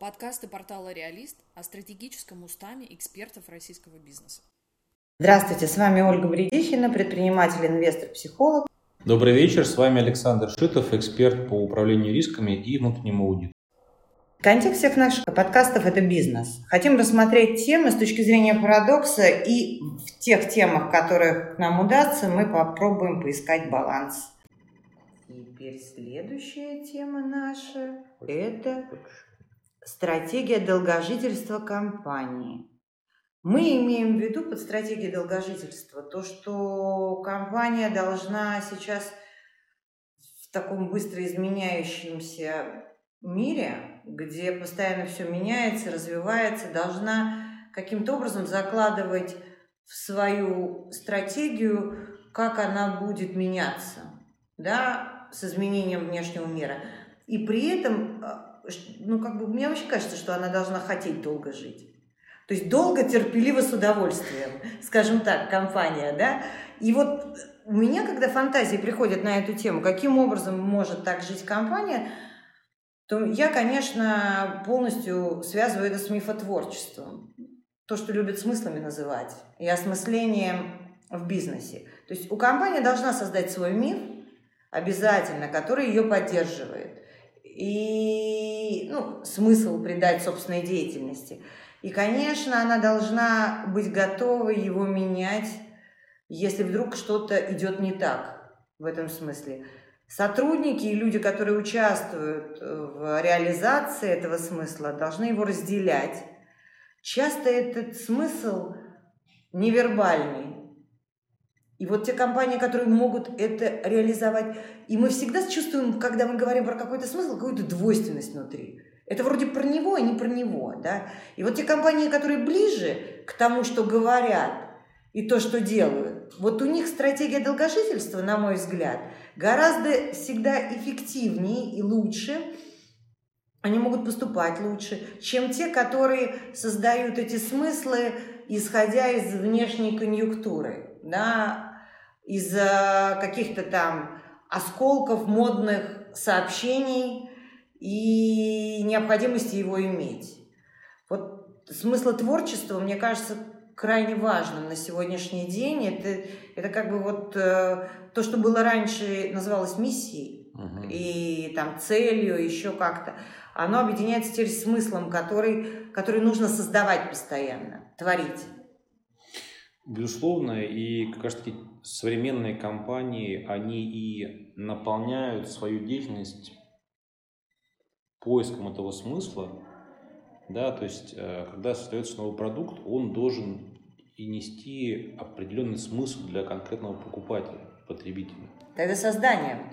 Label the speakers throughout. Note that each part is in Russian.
Speaker 1: Подкасты портала «Реалист» о стратегическом устаме экспертов российского бизнеса.
Speaker 2: Здравствуйте, с вами Ольга Бредихина, предприниматель, инвестор, психолог.
Speaker 3: Добрый вечер, с вами Александр Шитов, эксперт по управлению рисками и внутреннему аудиту.
Speaker 2: Контекст всех наших подкастов – это бизнес. Хотим рассмотреть темы с точки зрения парадокса, и в тех темах, которых нам удастся, мы попробуем поискать баланс. Теперь следующая тема наша – это стратегия долгожительства компании. Мы имеем в виду под стратегией долгожительства то, что компания должна сейчас в таком быстро изменяющемся мире, где постоянно все меняется, развивается, должна каким-то образом закладывать в свою стратегию, как она будет меняться, да, с изменением внешнего мира. И при этом, а, ну, как бы, мне вообще кажется, что она должна хотеть долго жить. То есть долго, терпеливо, с удовольствием, скажем так, компания, да. И вот у меня, когда фантазии приходят на эту тему, каким образом может так жить компания – то я, конечно, полностью связываю это с мифотворчеством. То, что любят смыслами называть, и осмыслением в бизнесе. То есть у компании должна создать свой миф, обязательно, который ее поддерживает. И ну, смысл придать собственной деятельности. И, конечно, она должна быть готова его менять, если вдруг что-то идет не так в этом смысле сотрудники и люди, которые участвуют э, в реализации этого смысла, должны его разделять. Часто этот смысл невербальный. И вот те компании, которые могут это реализовать, и мы всегда чувствуем, когда мы говорим про какой-то смысл, какую-то двойственность внутри. Это вроде про него, а не про него. Да? И вот те компании, которые ближе к тому, что говорят, и то, что делают, вот у них стратегия долгожительства, на мой взгляд, гораздо всегда эффективнее и лучше, они могут поступать лучше, чем те, которые создают эти смыслы, исходя из внешней конъюнктуры, да, из каких-то там осколков модных сообщений и необходимости его иметь. Вот смысл творчества, мне кажется, крайне важным на сегодняшний день. Это, это как бы вот э, то, что было раньше, называлось миссией угу. и там целью, еще как-то. Оно объединяется теперь смыслом, который, который нужно создавать постоянно, творить.
Speaker 3: Безусловно, и как раз таки современные компании, они и наполняют свою деятельность поиском этого смысла, да, то есть, э, когда создается новый продукт, он должен и нести определенный смысл для конкретного покупателя, потребителя.
Speaker 2: Это создание.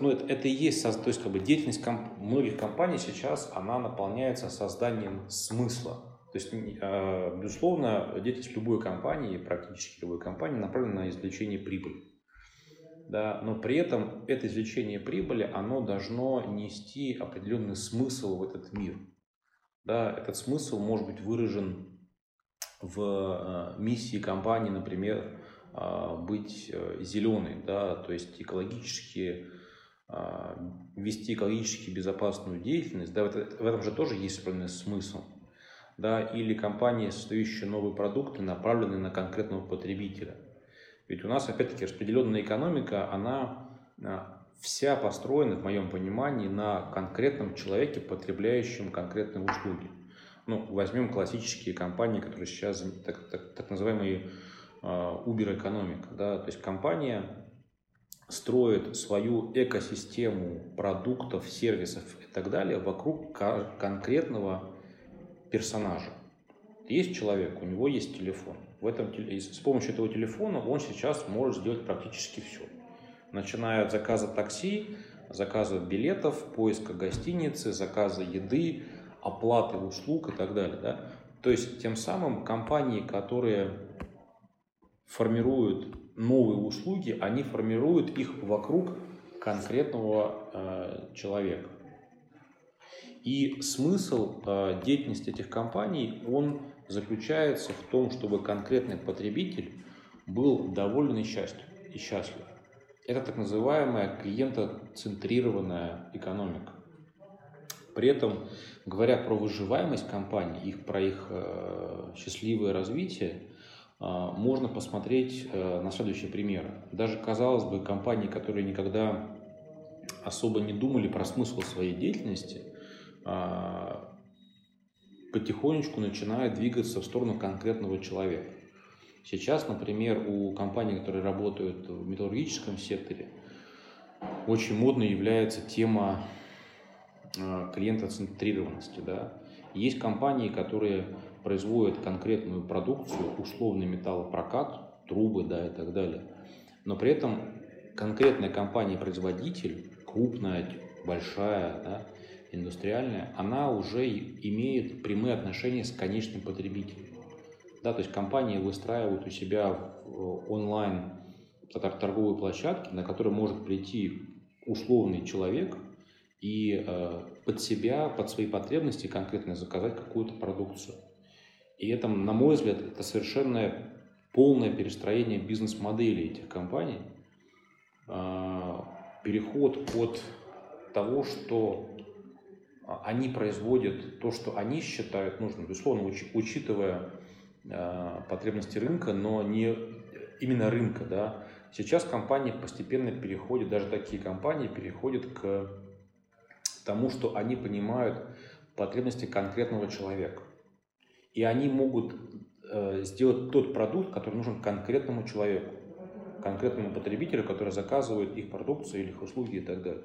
Speaker 3: Ну, это, это и есть, то есть как бы деятельность комп, многих компаний сейчас, она наполняется созданием смысла. То есть, э, безусловно, деятельность любой компании, практически любой компании, направлена на извлечение прибыли. Да, но при этом это извлечение прибыли, оно должно нести определенный смысл в этот мир. Да, этот смысл может быть выражен в э, миссии компании, например, э, быть э, зеленой, да, то есть экологически вести экологически безопасную деятельность, да, в, этом же тоже есть определенный смысл. Да, или компании, создающие новые продукты, направленные на конкретного потребителя. Ведь у нас, опять-таки, распределенная экономика, она вся построена, в моем понимании, на конкретном человеке, потребляющем конкретные услуги. Ну, возьмем классические компании, которые сейчас, так, так, так называемые Uber экономика. Да? То есть компания строит свою экосистему продуктов, сервисов и так далее вокруг конкретного персонажа. Есть человек, у него есть телефон. В этом, с помощью этого телефона он сейчас может сделать практически все. Начиная от заказа такси, заказа билетов, поиска гостиницы, заказа еды, оплаты услуг и так далее. Да? То есть тем самым компании, которые формируют новые услуги, они формируют их вокруг конкретного э, человека. И смысл э, деятельности этих компаний, он заключается в том, чтобы конкретный потребитель был доволен и счастлив. И счастлив. Это так называемая клиентоцентрированная экономика. При этом, говоря про выживаемость компаний, их, про их э, счастливое развитие, э, можно посмотреть э, на следующие примеры. Даже, казалось бы, компании, которые никогда особо не думали про смысл своей деятельности, потихонечку начинают двигаться в сторону конкретного человека. Сейчас, например, у компаний, которые работают в металлургическом секторе, очень модной является тема Э, клиентоцентрированности. Да? Есть компании, которые производят конкретную продукцию, условный металлопрокат, трубы да, и так далее. Но при этом конкретная компания-производитель, крупная, большая, да, индустриальная, она уже имеет прямые отношения с конечным потребителем. Да, то есть компании выстраивают у себя онлайн торговые площадки, на которые может прийти условный человек – и э, под себя, под свои потребности конкретно заказать какую-то продукцию. И это, на мой взгляд, это совершенно полное перестроение бизнес-модели этих компаний, э, переход от того, что они производят то, что они считают нужным, безусловно, уч, учитывая э, потребности рынка, но не именно рынка, да. Сейчас компании постепенно переходят, даже такие компании переходят к тому, что они понимают потребности конкретного человека. И они могут э, сделать тот продукт, который нужен конкретному человеку, конкретному потребителю, который заказывает их продукцию или их услуги и так далее.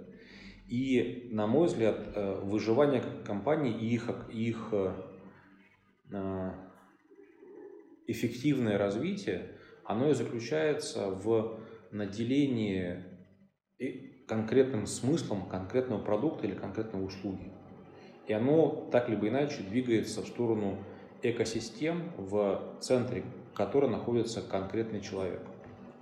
Speaker 3: И, на мой взгляд, э, выживание компании и их, их э, э эффективное развитие, оно и заключается в наделении конкретным смыслом конкретного продукта или конкретной услуги. И оно так либо иначе двигается в сторону экосистем, в центре которой находится конкретный человек.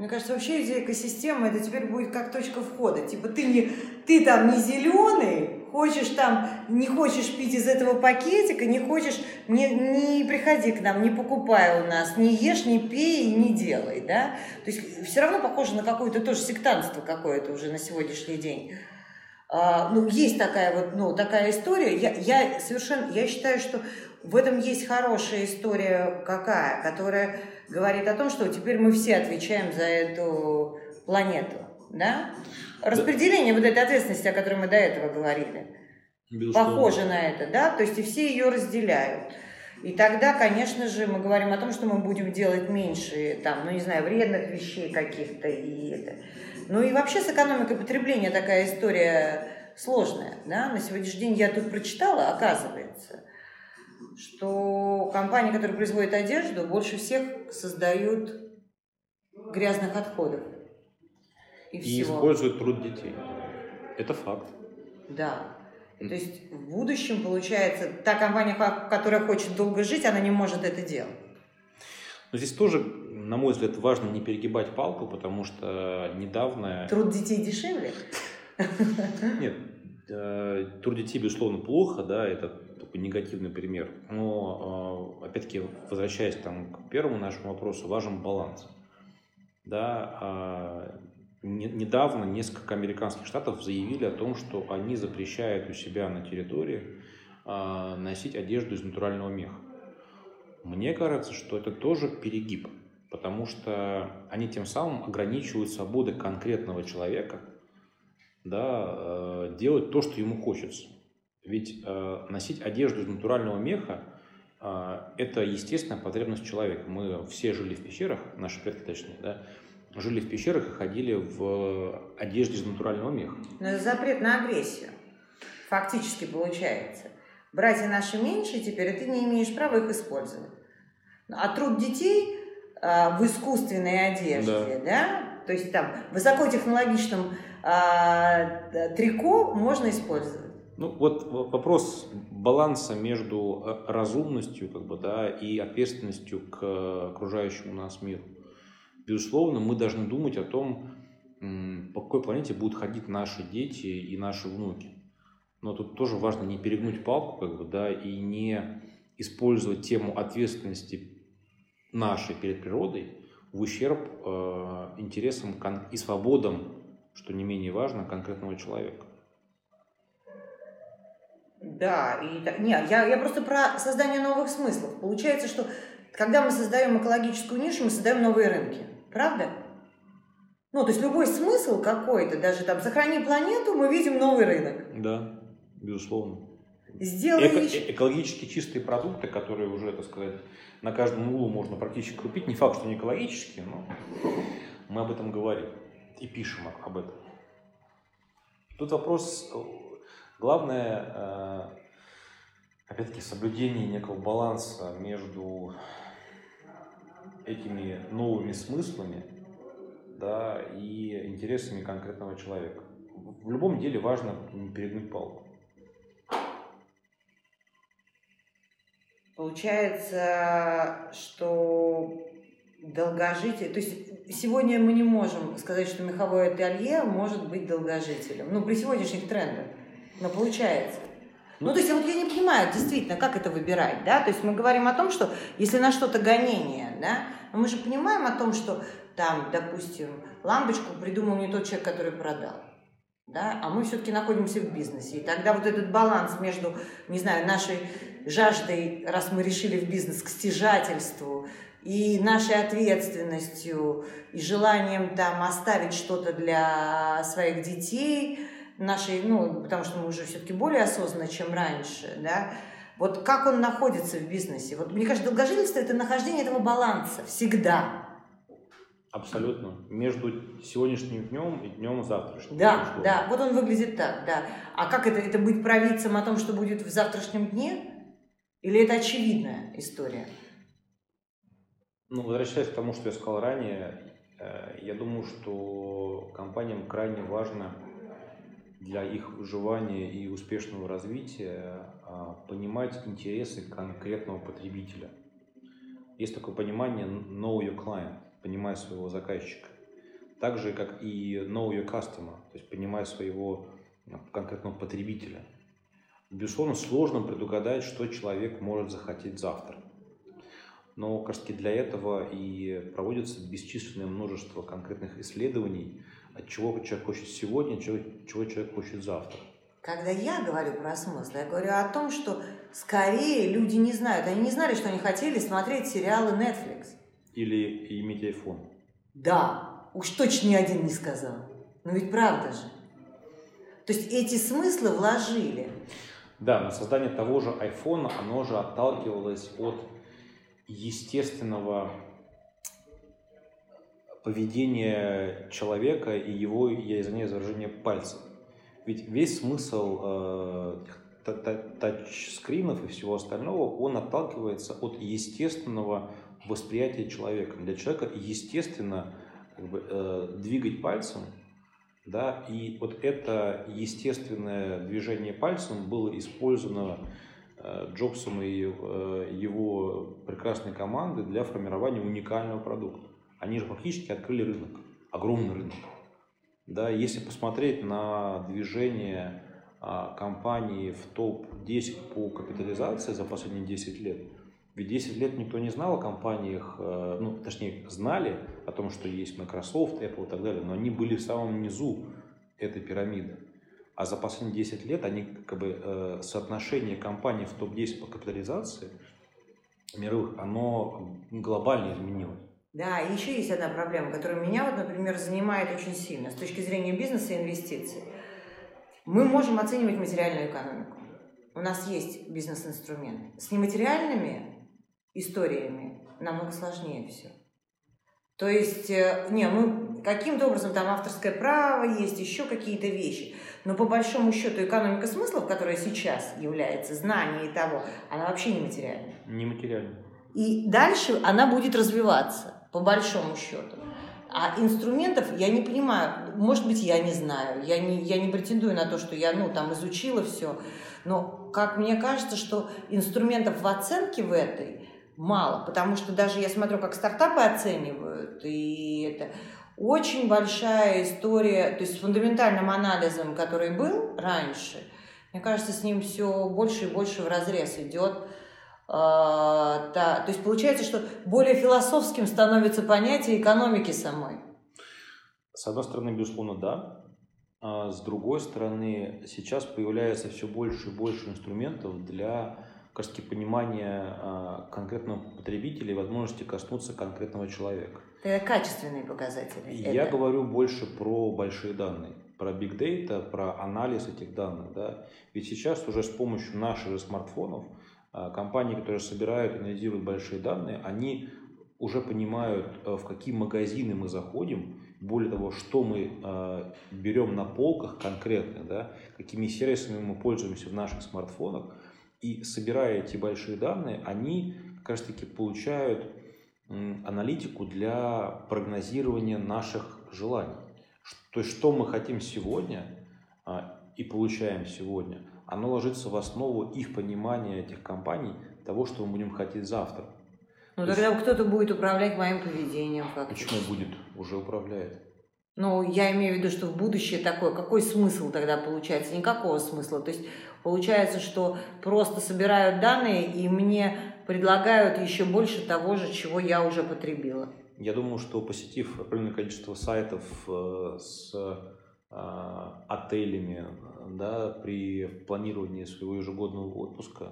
Speaker 2: Мне кажется, вообще идея экосистемы это теперь будет как точка входа. Типа ты не ты там не зеленый, хочешь там, не хочешь пить из этого пакетика, не хочешь, не, не приходи к нам, не покупай у нас, не ешь, не пей, не делай, да. То есть все равно похоже на какое-то тоже сектантство какое-то уже на сегодняшний день. А, ну, есть такая вот, ну, такая история. Я, я совершенно, я считаю, что в этом есть хорошая история какая, которая говорит о том, что теперь мы все отвечаем за эту планету, да? Распределение да. вот этой ответственности, о которой мы до этого говорили, Безусловно. похоже на это, да? То есть и все ее разделяют. И тогда, конечно же, мы говорим о том, что мы будем делать меньше, там, ну, не знаю, вредных вещей каких-то и это. Ну и вообще с экономикой потребления такая история сложная, да? На сегодняшний день я тут прочитала, оказывается, что компании, которые производят одежду, больше всех создают грязных отходов
Speaker 3: и, и всего. используют труд детей. Это факт.
Speaker 2: Да. То есть в будущем, получается, та компания, которая хочет долго жить, она не может это делать.
Speaker 3: Но здесь тоже, на мой взгляд, важно не перегибать палку, потому что недавно...
Speaker 2: Труд детей дешевле?
Speaker 3: Нет, э, труд детей, безусловно, плохо, да, это такой негативный пример. Но, э, опять-таки, возвращаясь там, к первому нашему вопросу, важен баланс. Да, а, недавно несколько американских штатов заявили о том, что они запрещают у себя на территории а, носить одежду из натурального меха. Мне кажется, что это тоже перегиб, потому что они тем самым ограничивают свободы конкретного человека да, э, делать то, что ему хочется. Ведь э, носить одежду из натурального меха э, это естественная потребность человека. Мы все жили в пещерах, наши предки точнее, да, жили в пещерах и ходили в одежде из натурального меха.
Speaker 2: Но это запрет на агрессию. Фактически получается. Братья наши меньше теперь, и ты не имеешь права их использовать. А труд детей в искусственной одежде, да. да, то есть там высокотехнологичном а, трико можно использовать.
Speaker 3: Ну вот вопрос баланса между э, разумностью как бы, да, и ответственностью к окружающему нас миру. Безусловно, мы должны думать о том, по какой планете будут ходить наши дети и наши внуки. Но тут тоже важно не перегнуть палку, как бы, да, и не использовать тему ответственности нашей перед природой в ущерб э, интересам и свободам, что не менее важно, конкретного человека.
Speaker 2: Да, и нет, я, я просто про создание новых смыслов. Получается, что когда мы создаем экологическую нишу, мы создаем новые рынки. Правда? Ну, то есть любой смысл какой-то, даже там «сохрани планету», мы видим новый рынок.
Speaker 3: Да, безусловно.
Speaker 2: Сделай
Speaker 3: Эко-
Speaker 2: еще-
Speaker 3: экологически чистые продукты, которые уже, так сказать, на каждом углу можно практически купить. Не факт, что они экологические, но мы об этом говорим и пишем об- этом. Тут вопрос, э, главное, э, опять-таки, соблюдение некого баланса между этими новыми смыслами да, и интересами конкретного человека. В любом деле важно не перегнуть палку.
Speaker 2: Получается, что долгожитель... То есть сегодня мы не можем сказать, что меховое ателье может быть долгожителем. Ну, при сегодняшних трендах. Но получается. Ну, то есть вот я не понимаю, действительно, как это выбирать, да? То есть мы говорим о том, что если на что-то гонение, да, но мы же понимаем о том, что там, допустим, лампочку придумал не тот человек, который продал. Да, а мы все-таки находимся в бизнесе. И тогда вот этот баланс между, не знаю, нашей жаждой, раз мы решили в бизнес, к стяжательству, и нашей ответственностью, и желанием там оставить что-то для своих детей, нашей, ну, потому что мы уже все-таки более осознанны, чем раньше, да, вот как он находится в бизнесе. Вот мне кажется, долгожительство – это нахождение этого баланса всегда.
Speaker 3: Абсолютно. Между сегодняшним днем и днем завтрашним.
Speaker 2: Да,
Speaker 3: безусловно.
Speaker 2: да, вот он выглядит так, да. А как это? Это быть провидцем о том, что будет в завтрашнем дне? Или это очевидная история?
Speaker 3: Ну, возвращаясь к тому, что я сказал ранее, э, я думаю, что компаниям крайне важно для их выживания и успешного развития а, понимать интересы конкретного потребителя. Есть такое понимание know your client, понимай своего заказчика. Так же, как и know your customer, то есть понимай своего конкретного потребителя. Безусловно, сложно предугадать, что человек может захотеть завтра. Но, кажется, для этого и проводится бесчисленное множество конкретных исследований, от чего человек хочет сегодня, чего, чего человек хочет завтра.
Speaker 2: Когда я говорю про смысл, я говорю о том, что скорее люди не знают. Они не знали, что они хотели смотреть сериалы Netflix.
Speaker 3: Или иметь iPhone.
Speaker 2: Да, уж точно ни один не сказал. Но ведь правда же. То есть эти смыслы вложили.
Speaker 3: Да, но создание того же iPhone, оно же отталкивалось от естественного поведения человека и его, я извиняюсь, выражение пальцев. Ведь весь смысл э, та- та- тачскринов и всего остального, он отталкивается от естественного восприятия человека. Для человека естественно как бы, э, двигать пальцем, да, и вот это естественное движение пальцем было использовано Джобсом и э, его прекрасной командой для формирования уникального продукта. Они же фактически открыли рынок, огромный рынок. Да, если посмотреть на движение а, компании в топ-10 по капитализации за последние 10 лет, ведь 10 лет никто не знал о компаниях, э, ну, точнее, знали о том, что есть Microsoft, Apple и так далее, но они были в самом низу этой пирамиды. А за последние 10 лет они, как бы, э, соотношение компаний в топ-10 по капитализации мировых, оно глобально изменилось.
Speaker 2: Да, и еще есть одна проблема, которая меня, вот, например, занимает очень сильно с точки зрения бизнеса и инвестиций. Мы можем оценивать материальную экономику. У нас есть бизнес-инструмент. С нематериальными историями намного сложнее все. То есть, э, не, мы каким-то образом там авторское право есть, еще какие-то вещи. Но по большому счету экономика смыслов, которая сейчас является знание того, она вообще не материальная.
Speaker 3: Нематериально.
Speaker 2: И дальше она будет развиваться, по большому счету. А инструментов я не понимаю. Может быть, я не знаю. Я не, я не претендую на то, что я ну, там изучила все. Но, как мне кажется, что инструментов в оценке в этой мало. Потому что даже я смотрю, как стартапы оценивают. И это очень большая история. То есть с фундаментальным анализом, который был раньше, мне кажется, с ним все больше и больше в разрез идет. Да, то есть получается, что более философским становится понятие экономики самой.
Speaker 3: С одной стороны, безусловно, да. А с другой стороны, сейчас появляется все больше и больше инструментов для как раз понимания а, конкретного потребителя и возможности коснуться конкретного человека.
Speaker 2: Это качественные показатели.
Speaker 3: Я это... говорю больше про большие данные, про big data, про анализ этих данных. Да? Ведь сейчас уже с помощью наших же смартфонов а, компании, которые собирают и анализируют большие данные, они уже понимают, э, в какие магазины мы заходим, более того, что мы э, берем на полках конкретно, да, какими сервисами мы пользуемся в наших смартфонах, и собирая эти большие данные, они как раз таки получают аналитику для прогнозирования наших желаний. То есть, что мы хотим сегодня э, и получаем сегодня, оно ложится в основу их понимания этих компаний, того, что мы будем хотеть завтра.
Speaker 2: Ну, тогда есть... кто-то будет управлять моим поведением. Как
Speaker 3: Почему будет? Уже управляет.
Speaker 2: Ну, я имею в виду, что в будущее такое, какой смысл тогда получается? Никакого смысла. То есть получается, что просто собирают данные и мне предлагают еще больше того же, чего я уже потребила.
Speaker 3: Я думаю, что посетив определенное количество сайтов э, с э, отелями да, при планировании своего ежегодного отпуска,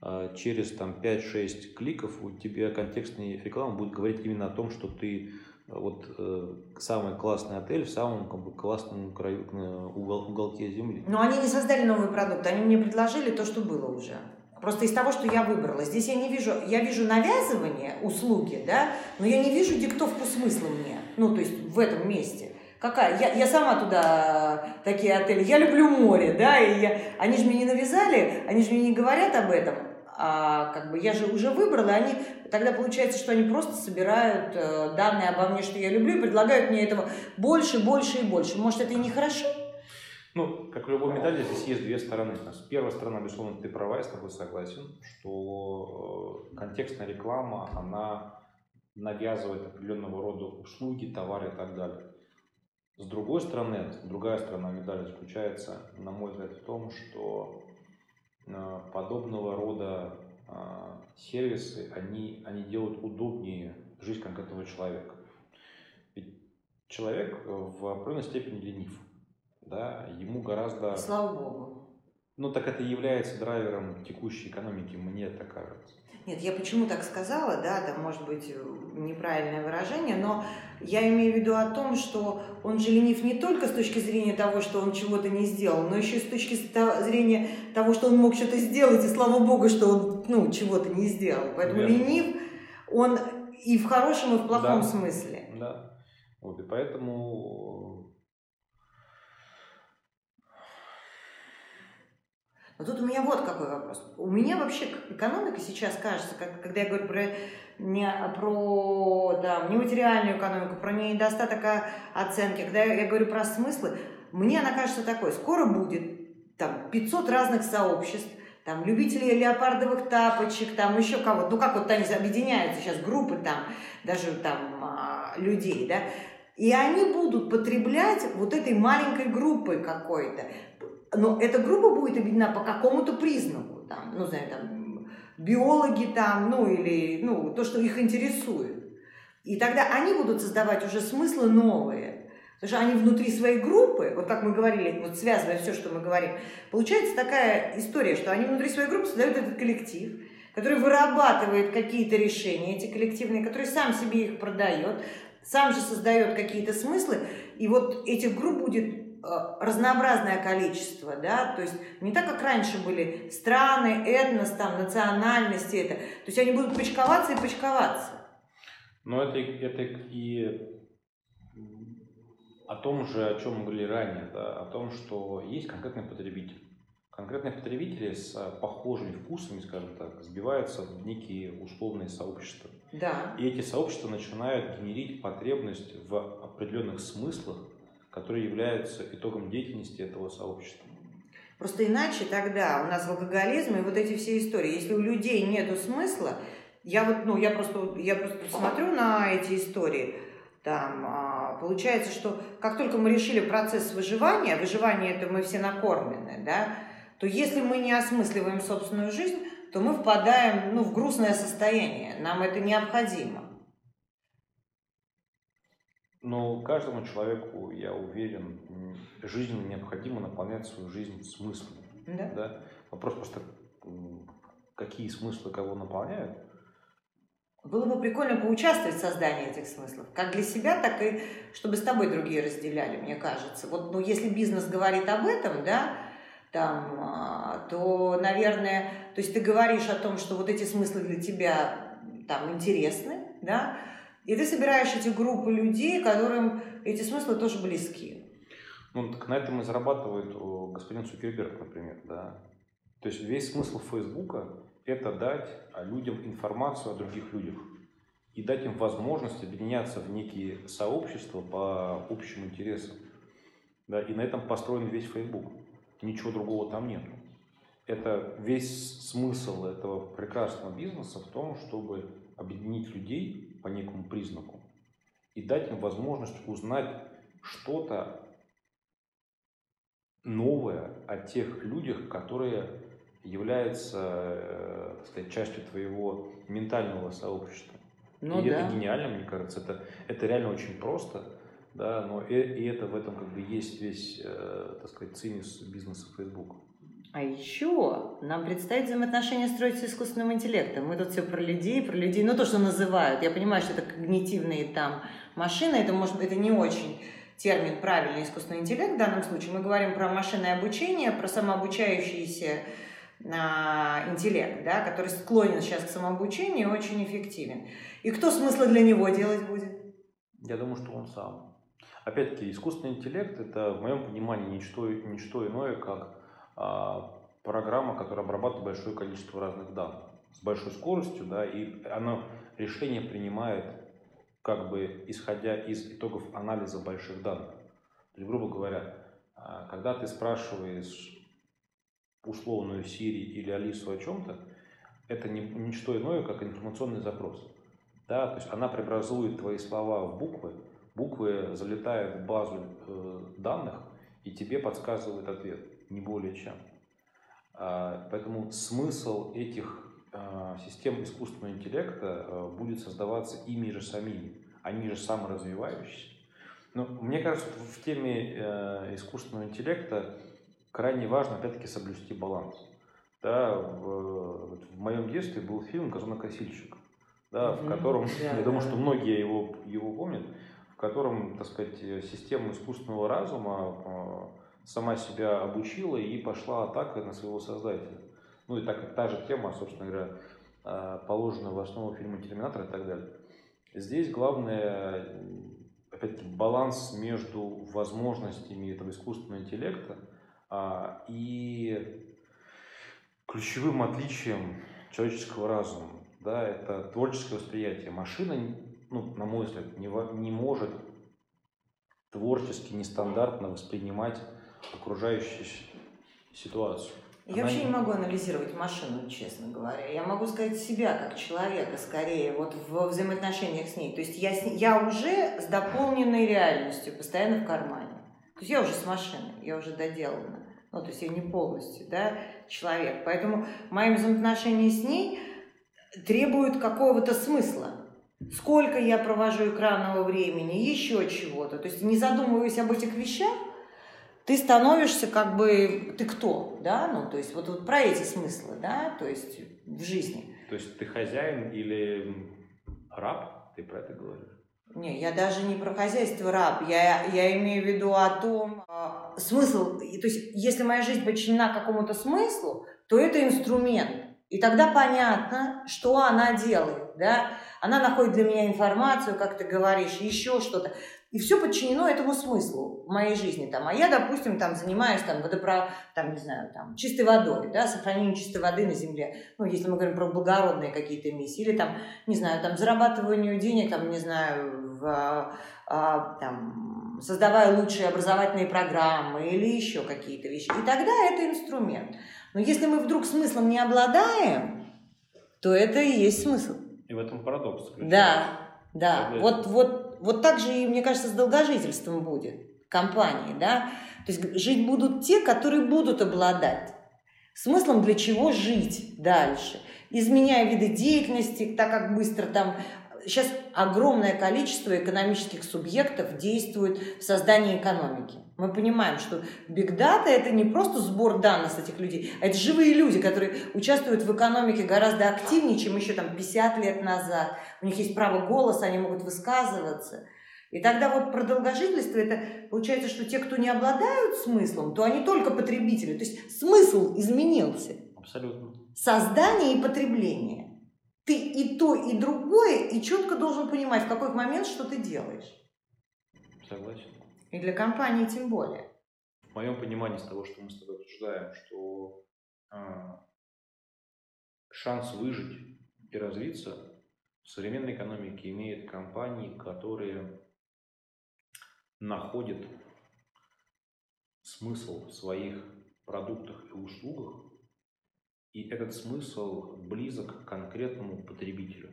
Speaker 3: а, через там 5-6 кликов у тебя контекстная реклама будет говорить именно о том, что ты э, вот э, самый классный отель в самом как бы, классном краю, угол, уголке земли.
Speaker 2: Но они не создали новый продукт, они мне предложили то, что было уже. Просто из того, что я выбрала. Здесь я не вижу, я вижу навязывание услуги, да, но я не вижу диктовку смысла мне. Ну, то есть в этом месте. Какая? Я, я сама туда такие отели. Я люблю море, да, и я, они же мне не навязали, они же мне не говорят об этом а как бы я же уже выбрала, они тогда получается, что они просто собирают э, данные обо мне, что я люблю, и предлагают мне этого больше, больше и больше. Может, это и нехорошо?
Speaker 3: Ну, как в любой медали, здесь есть две стороны. Первая сторона, безусловно, ты права, я с тобой согласен, что э, контекстная реклама, она навязывает определенного рода услуги, товары и так далее. С другой стороны, другая сторона медали заключается, на мой взгляд, в том, что подобного рода э, сервисы, они, они делают удобнее жизнь конкретного человека. Ведь человек в определенной степени ленив. Да? Ему гораздо...
Speaker 2: Слава Богу.
Speaker 3: Ну, так это является драйвером текущей экономики, мне так кажется.
Speaker 2: Нет, я почему так сказала, да, это может быть неправильное выражение, но я имею в виду о том, что он же ленив не только с точки зрения того, что он чего-то не сделал, но еще и с точки зрения того, что он мог что-то сделать, и слава богу, что он ну, чего-то не сделал. Поэтому Верно. ленив, он и в хорошем, и в плохом
Speaker 3: да.
Speaker 2: смысле.
Speaker 3: Да. Вот, и поэтому
Speaker 2: Но тут у меня вот какой вопрос. У меня вообще экономика сейчас кажется, как, когда я говорю про, не, про да, нематериальную экономику, про недостаток оценки, когда я, я говорю про смыслы, мне она кажется такой, скоро будет там 500 разных сообществ, там любители леопардовых тапочек, там еще кого-то, ну как вот они объединяются сейчас, группы там, даже там а, людей, да, и они будут потреблять вот этой маленькой группой какой-то но эта группа будет объединена по какому-то признаку, там, ну, знаю, там, биологи там, ну, или, ну, то, что их интересует. И тогда они будут создавать уже смыслы новые. Потому что они внутри своей группы, вот как мы говорили, вот связывая все, что мы говорим, получается такая история, что они внутри своей группы создают этот коллектив, который вырабатывает какие-то решения, эти коллективные, который сам себе их продает, сам же создает какие-то смыслы, и вот этих групп будет разнообразное количество, да, то есть не так, как раньше были страны, этнос, там, национальности, это, то есть они будут почковаться и почковаться.
Speaker 3: Но это, это и о том же, о чем мы говорили ранее, да, о том, что есть конкретный потребитель. Конкретные потребители с похожими вкусами, скажем так, сбиваются в некие условные сообщества.
Speaker 2: Да.
Speaker 3: И эти сообщества начинают генерить потребность в определенных смыслах, которые являются итогом деятельности этого сообщества.
Speaker 2: Просто иначе тогда у нас алкоголизм и вот эти все истории. Если у людей нет смысла, я вот, ну, я просто, я просто смотрю на эти истории, там, а, получается, что как только мы решили процесс выживания, выживание это мы все накормлены, да, то если мы не осмысливаем собственную жизнь, то мы впадаем, ну, в грустное состояние. Нам это необходимо.
Speaker 3: Но каждому человеку, я уверен, жизненно необходимо наполнять свою жизнь смыслом. Да. да? Вопрос просто, какие смыслы кого наполняют.
Speaker 2: Было бы прикольно поучаствовать в создании этих смыслов, как для себя, так и чтобы с тобой другие разделяли, мне кажется. Вот, ну, если бизнес говорит об этом, да, там, а, то, наверное, то есть ты говоришь о том, что вот эти смыслы для тебя там интересны, да, и ты собираешь эти группы людей, которым эти смыслы тоже близки.
Speaker 3: Ну, так на этом и зарабатывает господин Цукерберг, например, да. То есть весь смысл Фейсбука – это дать людям информацию о других людях и дать им возможность объединяться в некие сообщества по общим интересам. Да, и на этом построен весь Facebook. Ничего другого там нет. Это весь смысл этого прекрасного бизнеса в том, чтобы объединить людей по некому признаку и дать им возможность узнать что-то новое о тех людях, которые являются, э, так сказать, частью твоего ментального сообщества. Ну, и да. это гениально, мне кажется. Это, это реально очень просто, да, но и, и это в этом как бы есть весь, э, так сказать, цимис бизнеса Facebook.
Speaker 2: А еще нам предстоит взаимоотношения строить с искусственным интеллектом. Мы тут все про людей, про людей, ну то, что называют. Я понимаю, что это когнитивные там машины, это может быть это не очень термин правильный искусственный интеллект в данном случае. Мы говорим про машинное обучение, про самообучающийся а, интеллект, да, который склонен сейчас к самообучению и очень эффективен. И кто смысла для него делать будет?
Speaker 3: Я думаю, что он сам. Опять-таки, искусственный интеллект – это, в моем понимании, ничто, ничто иное, как программа, которая обрабатывает большое количество разных данных с большой скоростью, да, и она решение принимает как бы исходя из итогов анализа больших данных. То есть, грубо говоря, а, когда ты спрашиваешь условную Сири или Алису о чем-то, это не, не что иное, как информационный запрос. Да, то есть она преобразует твои слова в буквы, буквы залетают в базу э, данных и тебе подсказывает ответ не более чем. А, поэтому смысл этих а, систем искусственного интеллекта а, будет создаваться ими же самими. Они же саморазвивающиеся. Но мне кажется, в теме э, искусственного интеллекта крайне важно, опять-таки, соблюсти баланс. Да, в, в моем детстве был фильм «Газонокосильщик», да, в котором, yeah, я думаю, что многие его, его помнят, в котором, так сказать, система искусственного разума сама себя обучила и пошла атака на своего создателя. Ну и так как та же тема, собственно говоря, а, положена в основу фильма «Терминатор» и так далее. Здесь главное, опять-таки, баланс между возможностями этого искусственного интеллекта а, и ключевым отличием человеческого разума. Да, это творческое восприятие. Машина, ну, на мой взгляд, не, не может творчески, нестандартно воспринимать окружающую ситуацию.
Speaker 2: Я Она вообще не могу анализировать машину, честно говоря. Я могу сказать себя как человека скорее, вот в взаимоотношениях с ней. То есть я, с, я уже с дополненной реальностью, постоянно в кармане. То есть я уже с машиной, я уже доделана. Ну, то есть я не полностью, да, человек. Поэтому мои взаимоотношения с ней требуют какого-то смысла. Сколько я провожу экранного времени, еще чего-то. То есть не задумываясь об этих вещах, ты становишься как бы, ты кто, да, ну, то есть вот, вот про эти смыслы, да, то есть в жизни.
Speaker 3: То есть ты хозяин или раб, ты про это говоришь?
Speaker 2: Не, я даже не про хозяйство раб, я, я имею в виду о том, э, смысл, то есть если моя жизнь подчинена какому-то смыслу, то это инструмент, и тогда понятно, что она делает, да, она находит для меня информацию, как ты говоришь, еще что-то. И все подчинено этому смыслу в моей жизни. Там. А я, допустим, там, занимаюсь там, водопро... там, не знаю, там, чистой водой, да, сохранением чистой воды на земле. Ну, если мы говорим про благородные какие-то миссии. Или, там, не знаю, там, зарабатыванию денег, там, не знаю, в, а, там, создавая лучшие образовательные программы или еще какие-то вещи. И тогда это инструмент. Но если мы вдруг смыслом не обладаем, то это и есть смысл.
Speaker 3: И в этом парадокс.
Speaker 2: Да, да. Вот, вот вот так же и, мне кажется, с долгожительством будет компании, да. То есть жить будут те, которые будут обладать смыслом, для чего жить дальше, изменяя виды деятельности, так как быстро там сейчас огромное количество экономических субъектов действует в создании экономики. Мы понимаем, что Big Data – это не просто сбор данных с этих людей, а это живые люди, которые участвуют в экономике гораздо активнее, чем еще там 50 лет назад. У них есть право голоса, они могут высказываться. И тогда вот про долгожительство это получается, что те, кто не обладают смыслом, то они только потребители. То есть смысл изменился.
Speaker 3: Абсолютно.
Speaker 2: Создание и потребление. Ты и то, и другое, и четко должен понимать, в какой момент что ты делаешь.
Speaker 3: Согласен.
Speaker 2: И для компании тем более.
Speaker 3: В моем понимании с того, что мы с тобой обсуждаем, что э, шанс выжить и развиться в современной экономике имеют компании, которые находят смысл в своих продуктах и услугах и этот смысл близок к конкретному потребителю.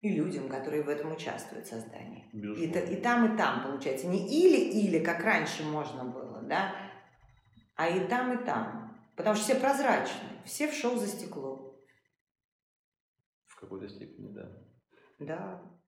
Speaker 2: И людям, которые в этом участвуют в создании. И,
Speaker 3: Безусловно.
Speaker 2: и там, и там, получается. Не или-или, как раньше можно было, да, а и там, и там. Потому что все прозрачны, все в шоу за стекло.
Speaker 3: В какой-то степени, да.
Speaker 2: Да.